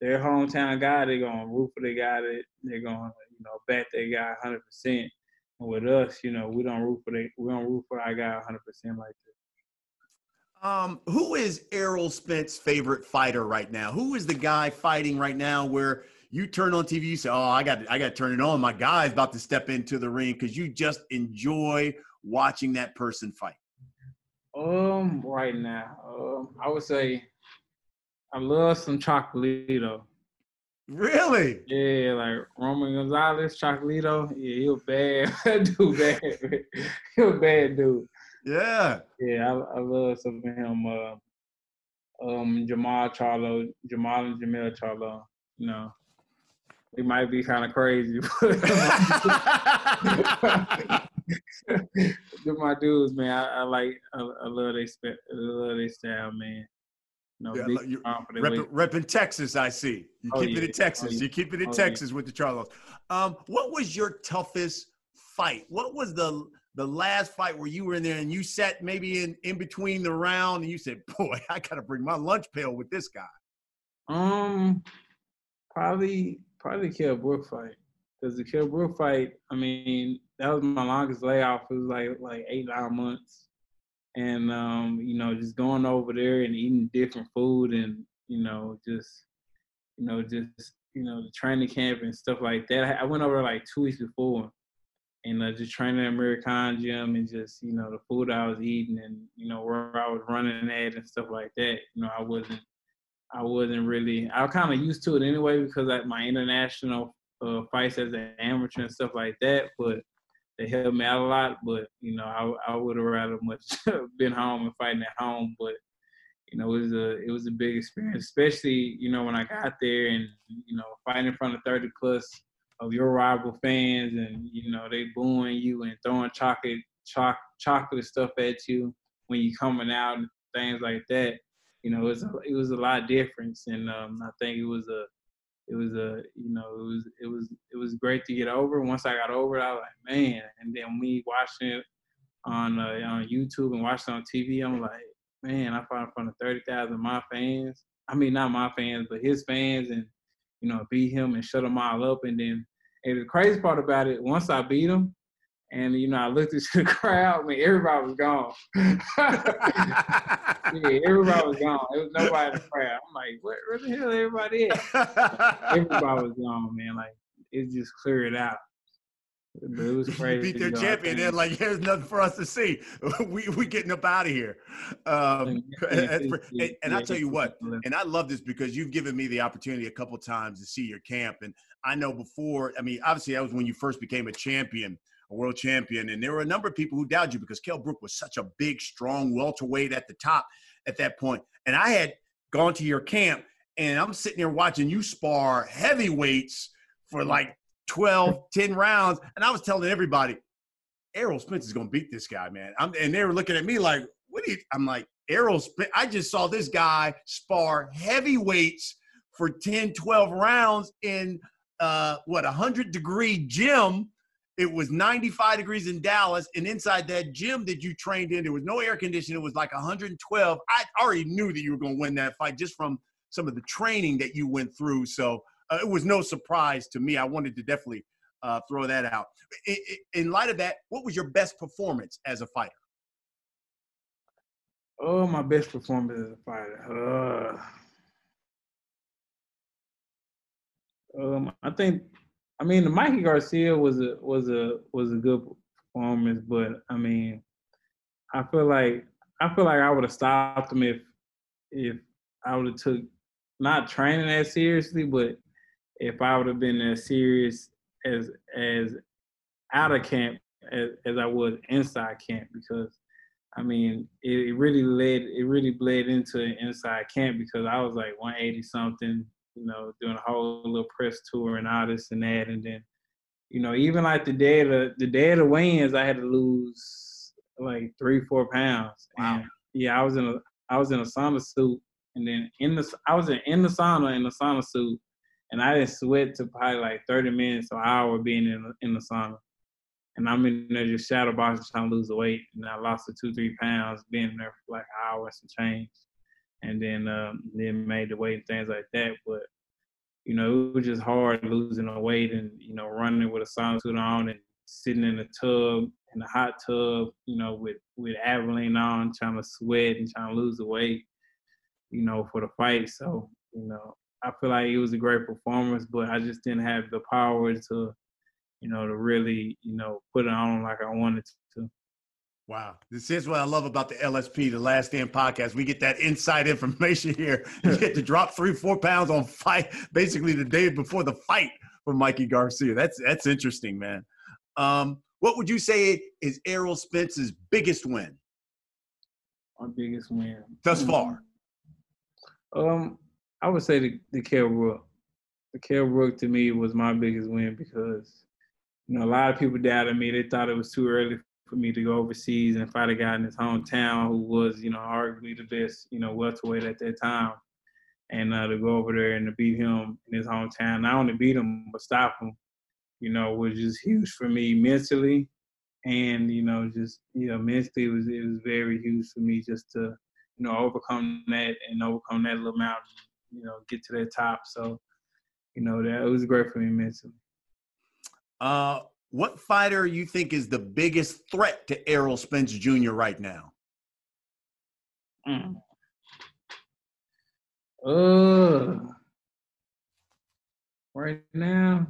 their hometown guy, they're gonna root for the guy that they're gonna, you know, bet their guy hundred percent. And with us, you know, we don't root for the we don't root for our guy hundred percent like that. Um, who is Errol Spence' favorite fighter right now? Who is the guy fighting right now where you turn on TV, you say, "Oh, I got, I got to turn it on. My guy's about to step into the ring," because you just enjoy watching that person fight. Um, right now, um, I would say I love some Chocolatito. Really? Yeah, like Roman Gonzalez, Chocolatito. Yeah, he a bad dude, bad. he a bad dude. Yeah. Yeah, I, I love some of him. Uh, um, Jermall Charlo, Jermall and Jermell Charlo. You know, it might be kind of crazy. They're my dudes, man. I, I like, I, I love they, I love their style, man. No, yeah, you rep, repping Texas, I see. You oh, keep yeah. it in Texas. Oh, yeah. You keep it in oh, Texas with the Charlos. Um, what was your toughest fight? What was the the last fight where you were in there and you sat maybe in in between the round and you said, "Boy, I got to bring my lunch pail with this guy." Um, probably probably the Kell Brook fight. Because the Kell Brook fight, I mean, that was my longest layoff. It was like like eight nine months, and um, you know, just going over there and eating different food, and you know, just you know, just you know, the training camp and stuff like that. I went over like two weeks before, and uh, just training at American Gym and just you know the food I was eating and you know where I was running at and stuff like that. You know, I wasn't I wasn't really. I was kind of used to it anyway because like my international uh, fights as an amateur and stuff like that. But they helped me out a lot. But you know, I I would have rather much been home and fighting at home. But you know, it was a it was a big experience, especially you know when I got there and you know fighting in front of thirty plus of your rival fans and you know they booing you and throwing chocolate choc- chocolate stuff at you when you coming out and things like that you know, it was a, it was a lot of difference, and um, I think it was a it was a you know it was it was it was great to get over. Once I got over it, I was like, man. And then me watching it on uh, on YouTube and watching on TV, I'm like, man, I fought in front of thirty thousand my fans. I mean, not my fans, but his fans, and you know, beat him and shut them all up. And then, and the crazy part about it, once I beat him, and you know, I looked into the crowd, I mean, everybody was gone. yeah, everybody was gone. There was nobody in the crowd. I'm like, where, where the hell everybody at? everybody was gone, man. Like it just cleared out. It was crazy. beat their champion. They're like, "There's nothing for us to see. we we getting up out of here." Um, and, and, and I'll tell you what, and I love this because you've given me the opportunity a couple times to see your camp, and I know before. I mean, obviously, that was when you first became a champion, a world champion, and there were a number of people who doubted you because Kell Brook was such a big, strong welterweight at the top at that point. point, and I had gone to your camp, and I'm sitting there watching you spar heavyweights for like 12, 10 rounds. And I was telling everybody, Errol Spence is going to beat this guy, man. I'm, and they were looking at me like, what do you, I'm like, Errol Spence, I just saw this guy spar heavyweights for 10, 12 rounds in uh, what, a 100 degree gym. It was 95 degrees in Dallas. And inside that gym that you trained in, there was no air conditioning. It was like 112. I already knew that you were going to win that fight just from some of the training that you went through. So, uh, it was no surprise to me. I wanted to definitely uh, throw that out. In, in, light of that, what was your best performance as a fighter? Oh, my best performance as a fighter. Uh, um, I think, I mean, the Mikey Garcia was a was a was a good performance, but I mean, I feel like I feel like I would have stopped him if if I would have took not training that seriously, but if I would have been as serious as as out of camp as, as I was inside camp because I mean it, it really led it really bled into an inside camp because I was like 180 something, you know, doing a whole little press tour and all this and that and then you know, even like the day of the, the day of the wins, I had to lose like three, four pounds. Wow. And yeah, I was in a I was in a sauna suit, and then in the I was in, in the sauna in the sauna suit, and I didn't sweat to probably like 30 minutes or hour being in in the sauna. And I'm in there just shadow boxing trying to lose the weight, and I lost the two three pounds being there for like hours and change, and then um, then made the weight and things like that. But you know, it was just hard losing the weight and you know running with a sauna suit on and sitting in the tub in the hot tub, you know, with with Albolene on, trying to sweat and trying to lose the weight, you know, for the fight. So you know, I feel like it was a great performance, but I just didn't have the power to, you know, to really, you know, put it on like I wanted to. Wow. This is what I love about the LSP, the Last Stand podcast. We get that inside information here. You get to drop three, four pounds on fight, basically the day before the fight for Mikey Garcia. That's that's interesting, man. Um, what would you say is Errol Spence's biggest win? My biggest win. Thus far. Um, I would say the, the Kell Brook. The Kell Brook to me was my biggest win because, you know, a lot of people doubted me. They thought it was too early for me to go overseas and fight a guy in his hometown who was, you know, arguably the best, you know, welterweight at that time. And uh, to go over there and to beat him in his hometown, not only beat him but stop him, you know, was just huge for me mentally, and you know, just you know, mentally it was it was very huge for me just to, you know, overcome that and overcome that little mountain you know, get to that top. So, you know, that it was great for me mentally. Uh, what fighter you think is the biggest threat to Errol Spence Jr. right now? Mm. Uh, right now,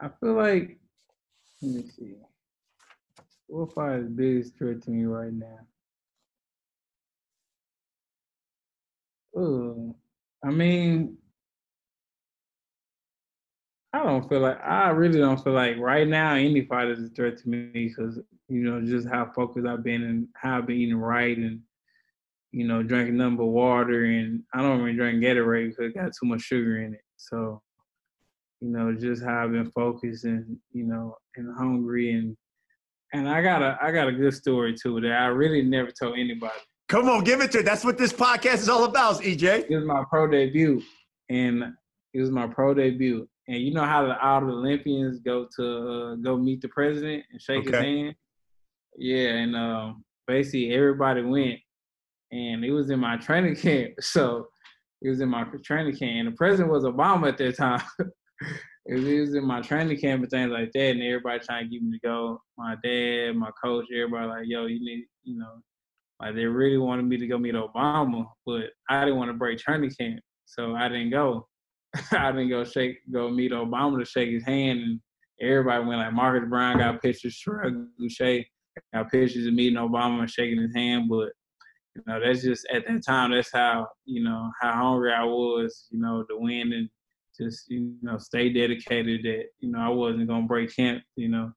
I feel like let me see. What fight is the biggest threat to me right now? Ooh, I mean, I don't feel like I really don't feel like right now any fight is a threat to me because you know just how focused I've been and how I've been eating right and you know drinking nothing but water and I don't even drink Gatorade because it got too much sugar in it. So you know just how I've been focused and you know and hungry and and I got a I got a good story too that I really never told anybody. Come on, give it to it. That's what this podcast is all about, EJ. It was my pro debut, and it was my pro debut. And you know how the, all the Olympians go to uh, go meet the president and shake okay. his hand. Yeah, and um, basically everybody went, and it was in my training camp. So it was in my training camp. And the president was Obama at that time. it, was, it was in my training camp and things like that, and everybody trying to get me to go. My dad, my coach, everybody like, yo, you need, you know, like they really wanted me to go meet Obama, but I didn't want to break training camp, so I didn't go. I didn't go shake, go meet Obama to shake his hand, and everybody went like Marcus Browne got pictures, Terrell Gausha got pictures of meeting Obama and shaking his hand, but you know that's just at that time that's how you know how hungry I was, you know, to win and just you know stay dedicated that you know I wasn't gonna break camp, you know,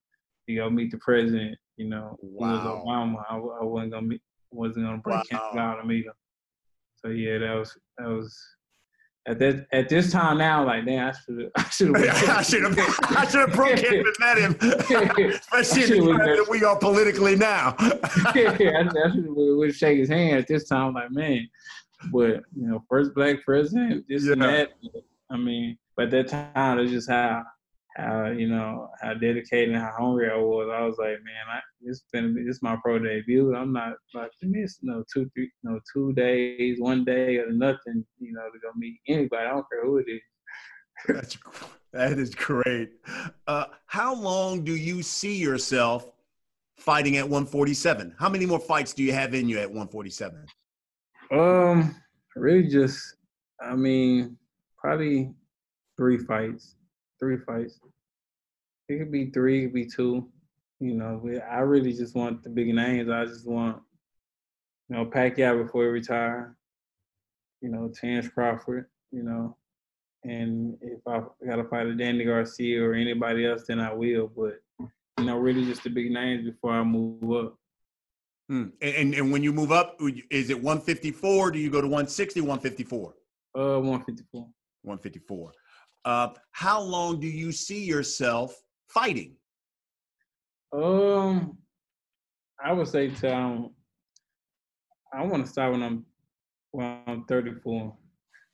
to go meet the president, you know, wow. was Obama. I, I wasn't gonna meet, wasn't gonna break wow. camp out to meet him. So yeah, that was that was at that at this time now, like damn, I should I should have I should have I should have broke him and met him, especially in the time that we are politically now. yeah, I, I should have shake his hand at this time, like man. But you know, first black president, this yeah. and that. I mean, but at that time, it's just how how you know how dedicated and how hungry I was. I was like, man, I, this been this my pro debut. I'm not about to miss no two three no two days, one day or nothing. You know, to go meet anybody. I don't care who it is. That's that is great. Uh, how long do you see yourself fighting at 147? How many more fights do you have in you at 147? Um, really just, I mean, probably three fights three fights. It could be three, it could be two. You know, we, I really just want the big names. I just want, you know, Pacquiao before he retire. You know, Terrence Crawford. You know, and if I got to fight a Danny Garcia or anybody else, then I will. But you know, really just the big names before I move up. Hmm. And, and when you move up, is it 154? Do you go to 160, 154? Uh, 154. 154. Uh, how long do you see yourself fighting? Um, I would say to um, I want to start when I'm when I'm 34.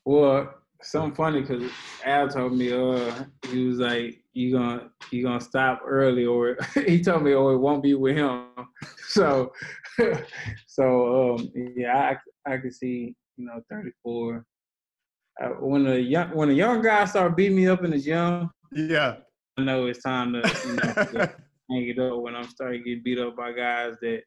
Well, something funny because Al told me uh he was like you gonna you gonna stop early or he told me oh it won't be with him so so um yeah I I could see you know 34 when a young when a young guy start beating me up in the gym, yeah, I know it's time to you know to hang it up. When I'm starting to get beat up by guys that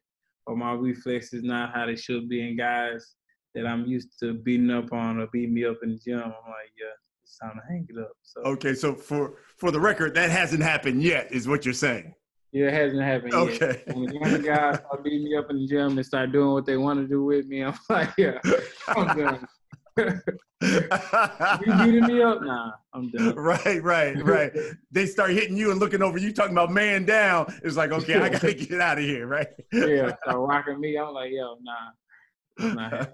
or my reflexes not how they should be, and guys that I'm used to beating up on or beating me up in the gym, I'm like, yeah, it's time to hang it up. So okay, so for for the record, that hasn't happened yet, is what you're saying. Yeah, it hasn't happened okay. yet. When the young guys start beating me up in the gym and start doing what they want to do with me, I'm like, yeah, I'm done you beating me up? Nah, I'm done. Right, right, right. they start hitting you and looking over you, talking about man down. It's like, okay, I gotta get out of here, right? yeah, start rocking me. I'm like, yo, nah.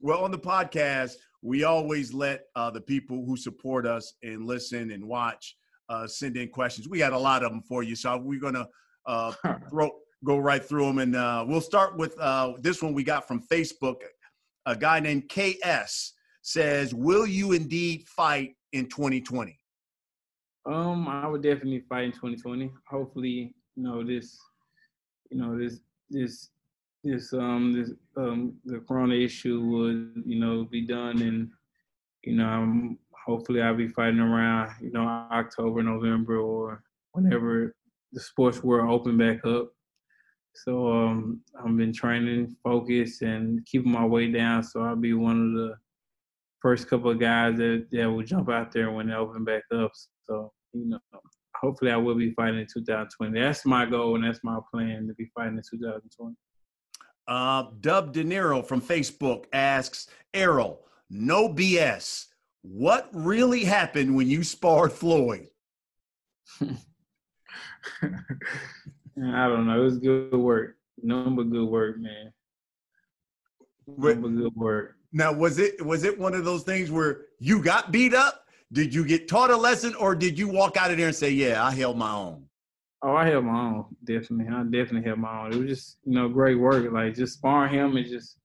well, on the podcast, we always let uh, the people who support us and listen and watch uh, send in questions. We had a lot of them for you, so we're gonna uh, throw, go right through them, and uh, we'll start with uh, this one we got from Facebook a guy named KS says, "Will you indeed fight in 2020?" Um, I would definitely fight in 2020. Hopefully, you know this, you know this this this um this um the corona issue would you know be done and you know I'm hopefully I'll be fighting around you know October, November, or whenever the sports world open back up. So um, I've been training, focus, and keeping my weight down. So I'll be one of the first couple of guys that, that will jump out there when they open back up. So, you know, hopefully I will be fighting in 2020. That's my goal and that's my plan to be fighting in 2020. Uh, Dub De Niro from Facebook asks, Errol, no BS. What really happened when you sparred Floyd? I don't know. It was good work. Number good work, man. Number good work. Now, was it was it one of those things where you got beat up? Did you get taught a lesson, or did you walk out of there and say, "Yeah, I held my own"? Oh, I held my own. Definitely, I definitely held my own. It was just you know great work. Like just sparring him and just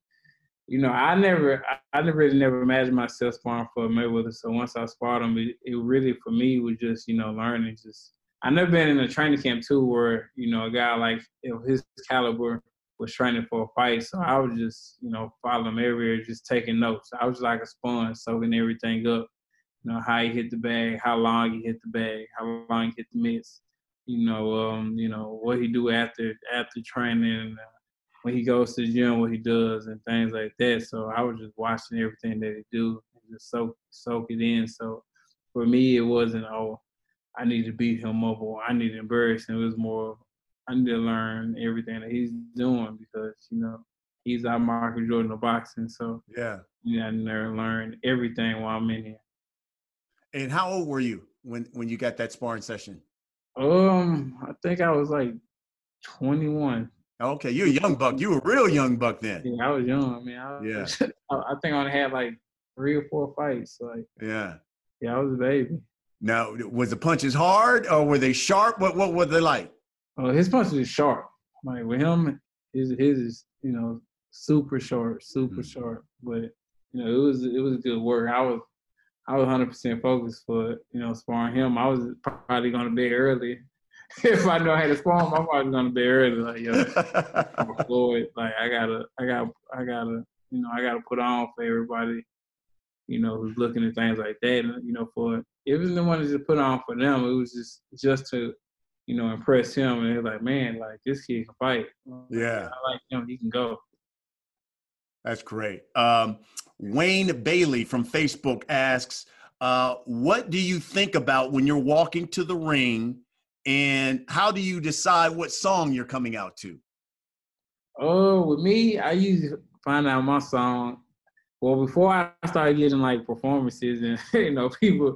you know I never I, I really never imagined myself sparring for a Mayweather. So once I sparred him, it, it really for me was just you know learning just I never been in a training camp too where you know a guy like his caliber was training for a fight. So I was just, you know, following everywhere, just taking notes. I was like a sponge, soaking everything up. You know, how he hit the bag, how long he hit the bag, how long he hit the mitts. You know, um, you know what he do after after training, uh, when he goes to the gym, what he does, and things like that. So I was just watching everything that he do and just soak soak it in. So for me, it wasn't oh, I need to beat him up or I need to embarrass him. It was more I need to learn everything that he's doing because you know he's our Michael Jordan of boxing. So yeah, yeah, I learn everything while I'm in here. And how old were you when when you got that sparring session? Um, I think I was like 21. Okay, you're a young buck. You were a real young buck then. Yeah, I was young. I mean, I, yeah, I think I only had like three or four fights. Like, yeah, yeah, I was a baby. Now, was the punches hard or were they sharp? What what were they like? Oh, his punches are sharp. Like with him, his his is you know super short, super mm-hmm. sharp. But you know, it was it was good work. I was I was 100 percent focused for you know sparring him. I was probably going to bed early. if I knew I had to spar him, I'm probably going to bed early. Like yo, Floyd, like I gotta, I got, I gotta, you know, I gotta put on for everybody. You know, who's looking at things like that. You know, for it wasn't the one to put on for them. It was just just to you know, impress him. And they're like, man, like this kid can fight. Yeah. I like him. He can go. That's great. Um, Wayne Bailey from Facebook asks, uh, what do you think about when you're walking to the ring and how do you decide what song you're coming out to? Oh, with me, I usually find out my song. Well, before I started getting like performances and you know people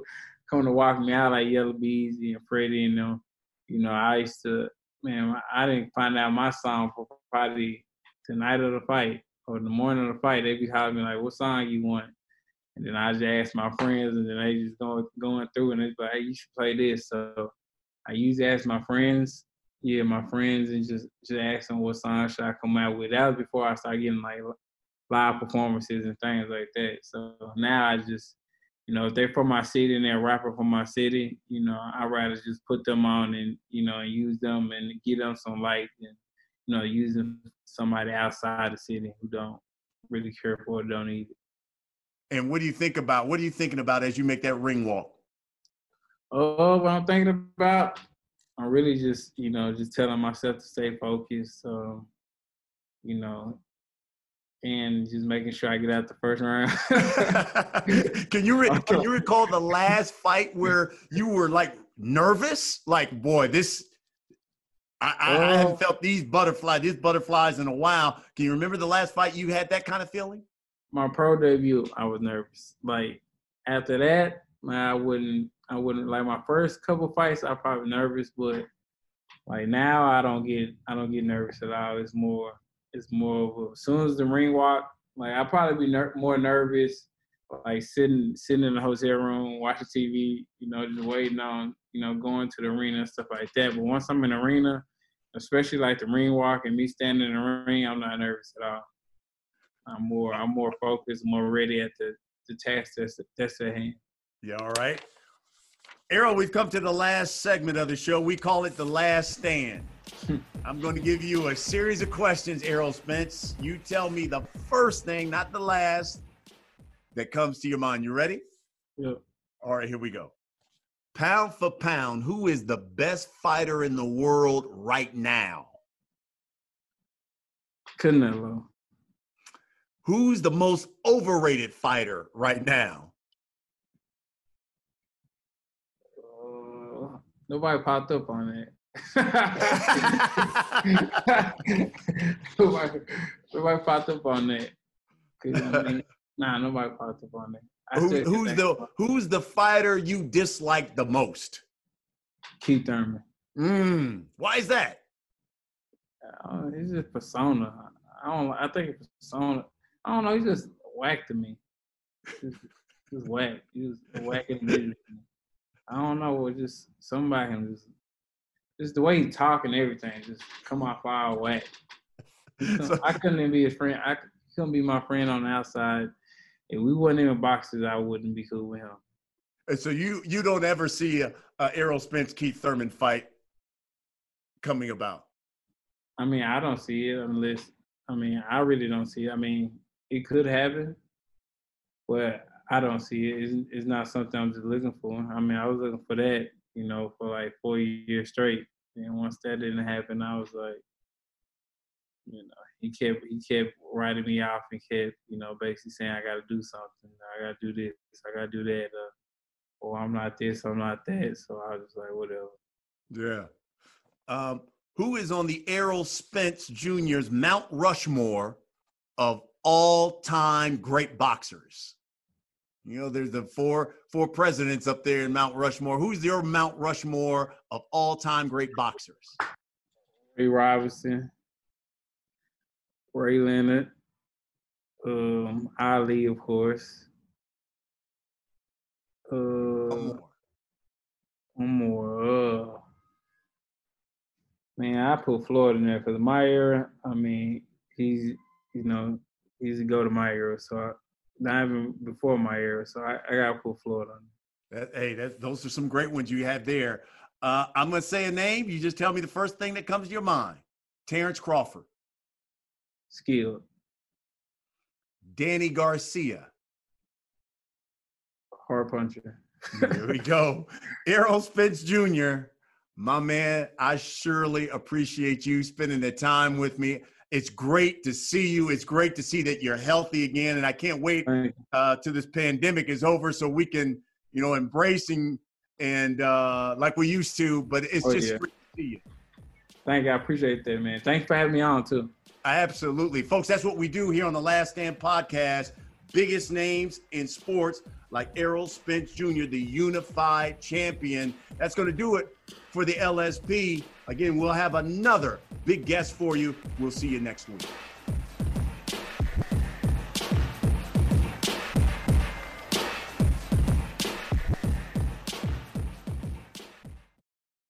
come to walk me out like Yella Beezy and Freddie, and know, you know, I used to, man, I didn't find out my song for probably the night of the fight or the morning of the fight. They'd be hollering me like, what song you want? And then I just ask my friends and then they just going going through and it's like, hey, you should play this. So I usually ask my friends, yeah, my friends and just just ask them what song should I come out with. That was before I started getting like live performances and things like that. So now I just you know, if they're from my city and they're a rapper from my city, you know, I'd rather just put them on and, you know, and use them and give them some light and, you know, using somebody outside the city who don't really care for it, don't need it. And what do you think about, what are you thinking about as you make that ring walk? Oh, what I'm thinking about, I'm really just, you know, just telling myself to stay focused. Um, you know, and just making sure I get out the first round. can you re- can you recall the last fight where you were like nervous? Like, boy, this I, I, I haven't oh. felt these butterflies, these butterflies in a while. Can you remember the last fight you had that kind of feeling? My pro debut, I was nervous. Like after that, I wouldn't I wouldn't like my first couple fights I probably nervous, but like now I don't get I don't get nervous at all. It's more it's more of a, as soon as the ring walk, like I'll probably be ner- more nervous, like sitting sitting in the hotel room watching TV, you know, just waiting on, you know, going to the arena and stuff like that. But once I'm in the arena, especially like the ring walk and me standing in the ring, I'm not nervous at all. I'm more I'm more focused, more ready at the the task that's that's at hand. Yeah, all right. Errol, we've come to the last segment of the show. We call it the last stand. I'm going to give you a series of questions, Errol Spence. You tell me the first thing, not the last, that comes to your mind. You ready? Yeah. All right, here we go. Pound for pound, who is the best fighter in the world right now? Canelo. Who's the most overrated fighter right now? Uh, nobody popped up on it. Nobody, nobody popped up on that. I mean, nah, nobody popped up on that. Who, who's the Who's the fighter you dislike the most? Keith Thurman. Mm, why is that? Uh, he's just persona. I don't. I think it's persona. I don't know. He's just whack to me. He's, he's whack. He's whacking me. I don't know, just somebody can just just the way he talk and everything just come off far away. so, I couldn't even be his friend. I couldn't be my friend on the outside. If we wasn't even boxers, I wouldn't be cool with him. And so you you don't ever see a, a Errol Spence Keith Thurman fight coming about. I mean, I don't see it unless I mean, I really don't see it. I mean, it could happen, but I don't see it. It's, it's not something I'm just looking for. I mean, I was looking for that, you know, for like four years straight. And once that didn't happen, I was like, you know, he kept he kept writing me off and kept, you know, basically saying I got to do something, I got to do this, I got to do that, uh, or I'm not this, I'm not that. So I was like, whatever. Yeah. Um, who is on the Errol Spence Jr.'s Mount Rushmore of all-time great boxers? You know, there's the four four presidents up there in Mount Rushmore. Who's your Mount Rushmore of all-time great boxers? Ray Robinson, Ray Leonard, um, Ali, of course. Uh, one more. One more. Uh, man, I put Floyd in there because my era. I mean, he's you know he's a go to my era. So I, not even before my era. So I, I got to put Floyd on. That, hey, that, those are some great ones you had there. Uh, I'm going to say a name. You just tell me the first thing that comes to your mind. Terrence Crawford. Skilled. Danny Garcia. Hard puncher. Here we go. Errol Spence Jr. My man, I surely appreciate you spending the time with me. It's great to see you. It's great to see that you're healthy again, and I can't wait uh, till this pandemic is over so we can, you know, embracing and uh, like we used to. But it's oh, just yeah. great to see you. Thank you. I appreciate that, man. Thanks for having me on too. Absolutely, folks. That's what we do here on the Last Stand podcast. Biggest names in sports, like Errol Spence Jr., the unified champion. That's going to do it for the LSP. Again, we'll have another big guest for you. We'll see you next week.